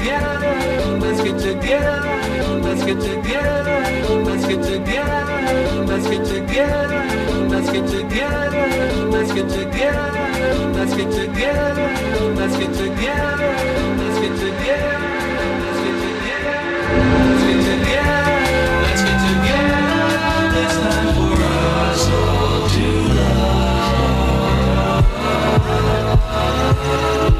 together. Let's get together. Let's get together. Let's get together. Let's get together. Let's get together. Let's get together. Let's get together. Let's get together. Let's get together. Let's get together. Let's get together. Let's get together. It's time for us all to love.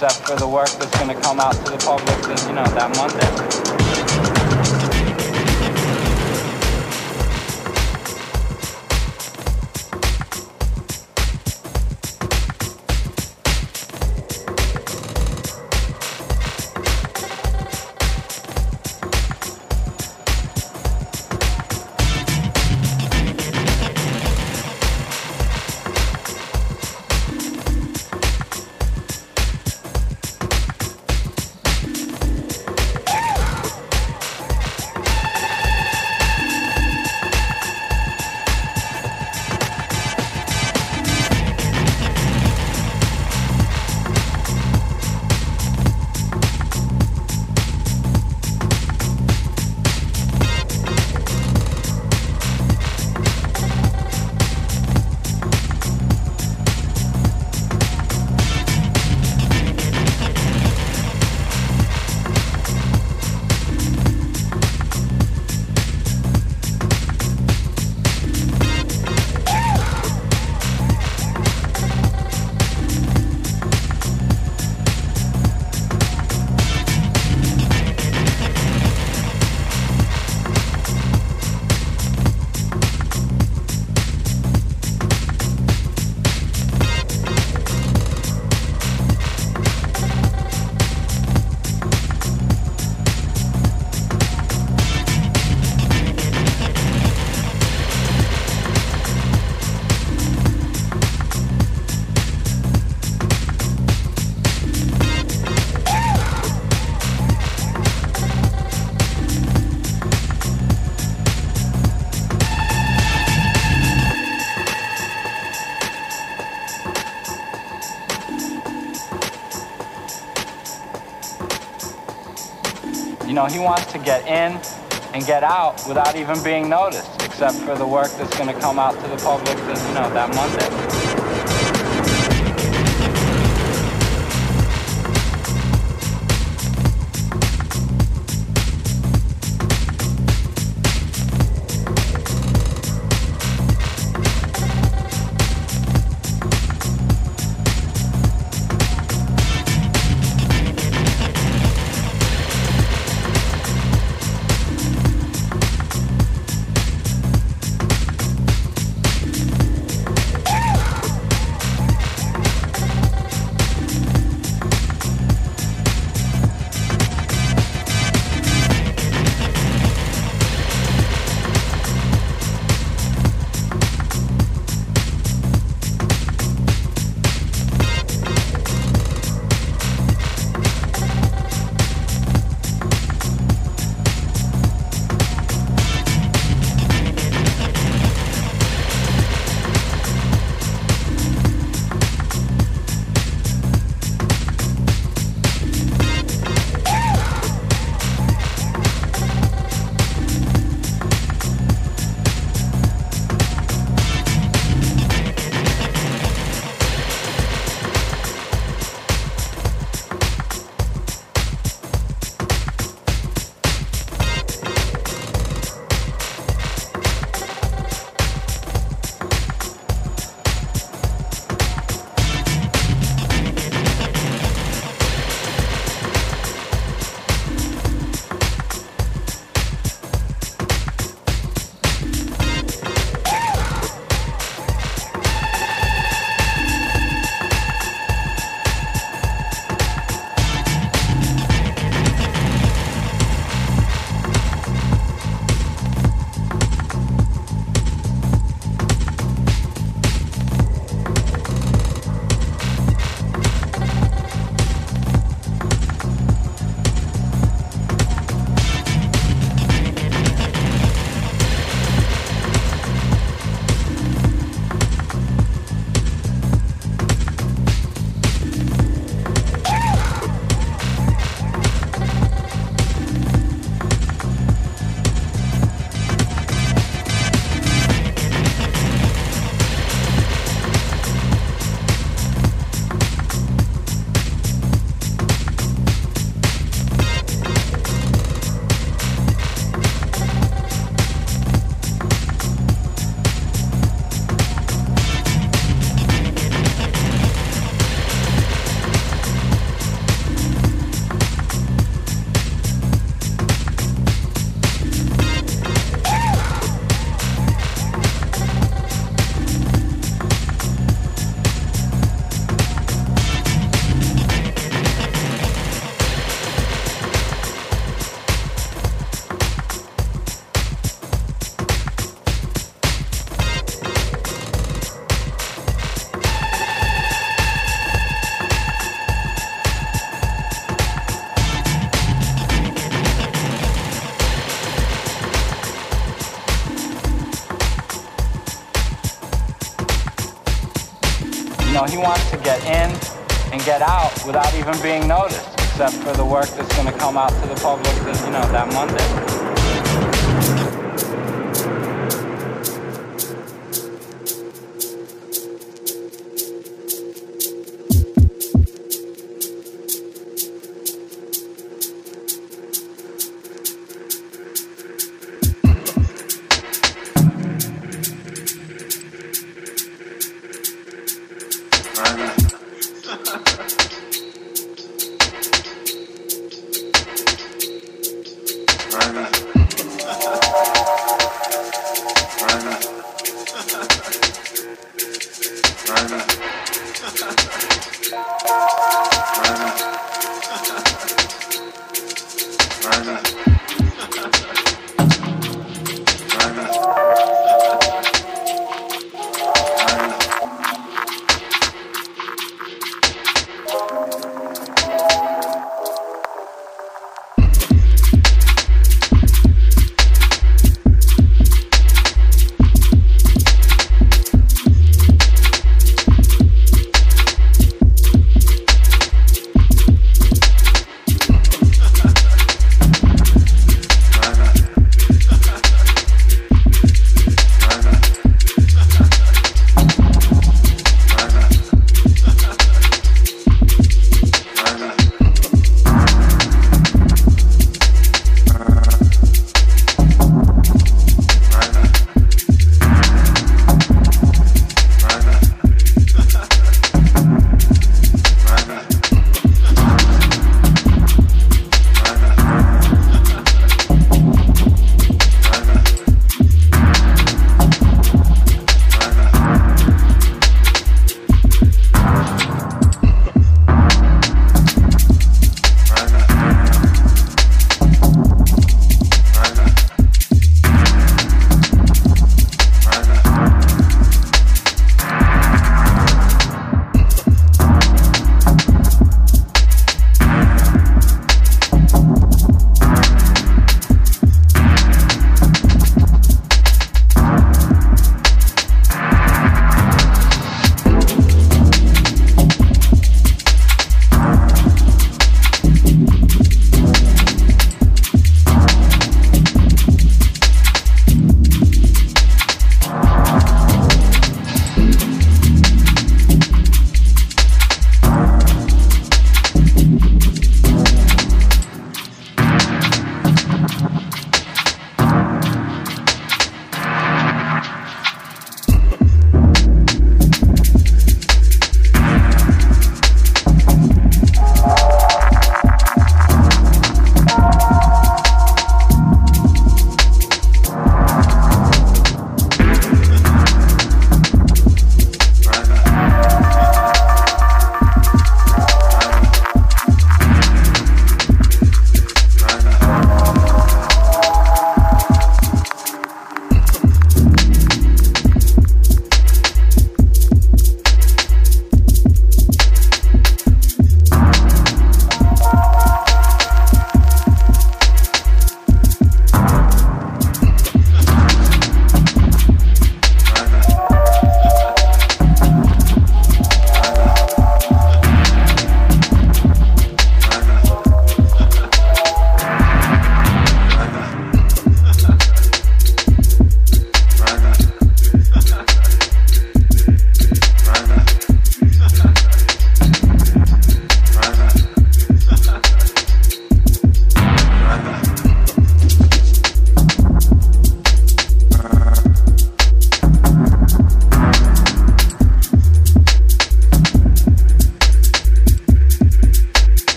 Except for the work that's going to come out to the he wants to get in and get out without even being noticed, except for the work that's going to come out to the public, you know, that Monday. Wants to get in and get out without even being noticed, except for the work that's going to come out to the public, you know, that Monday.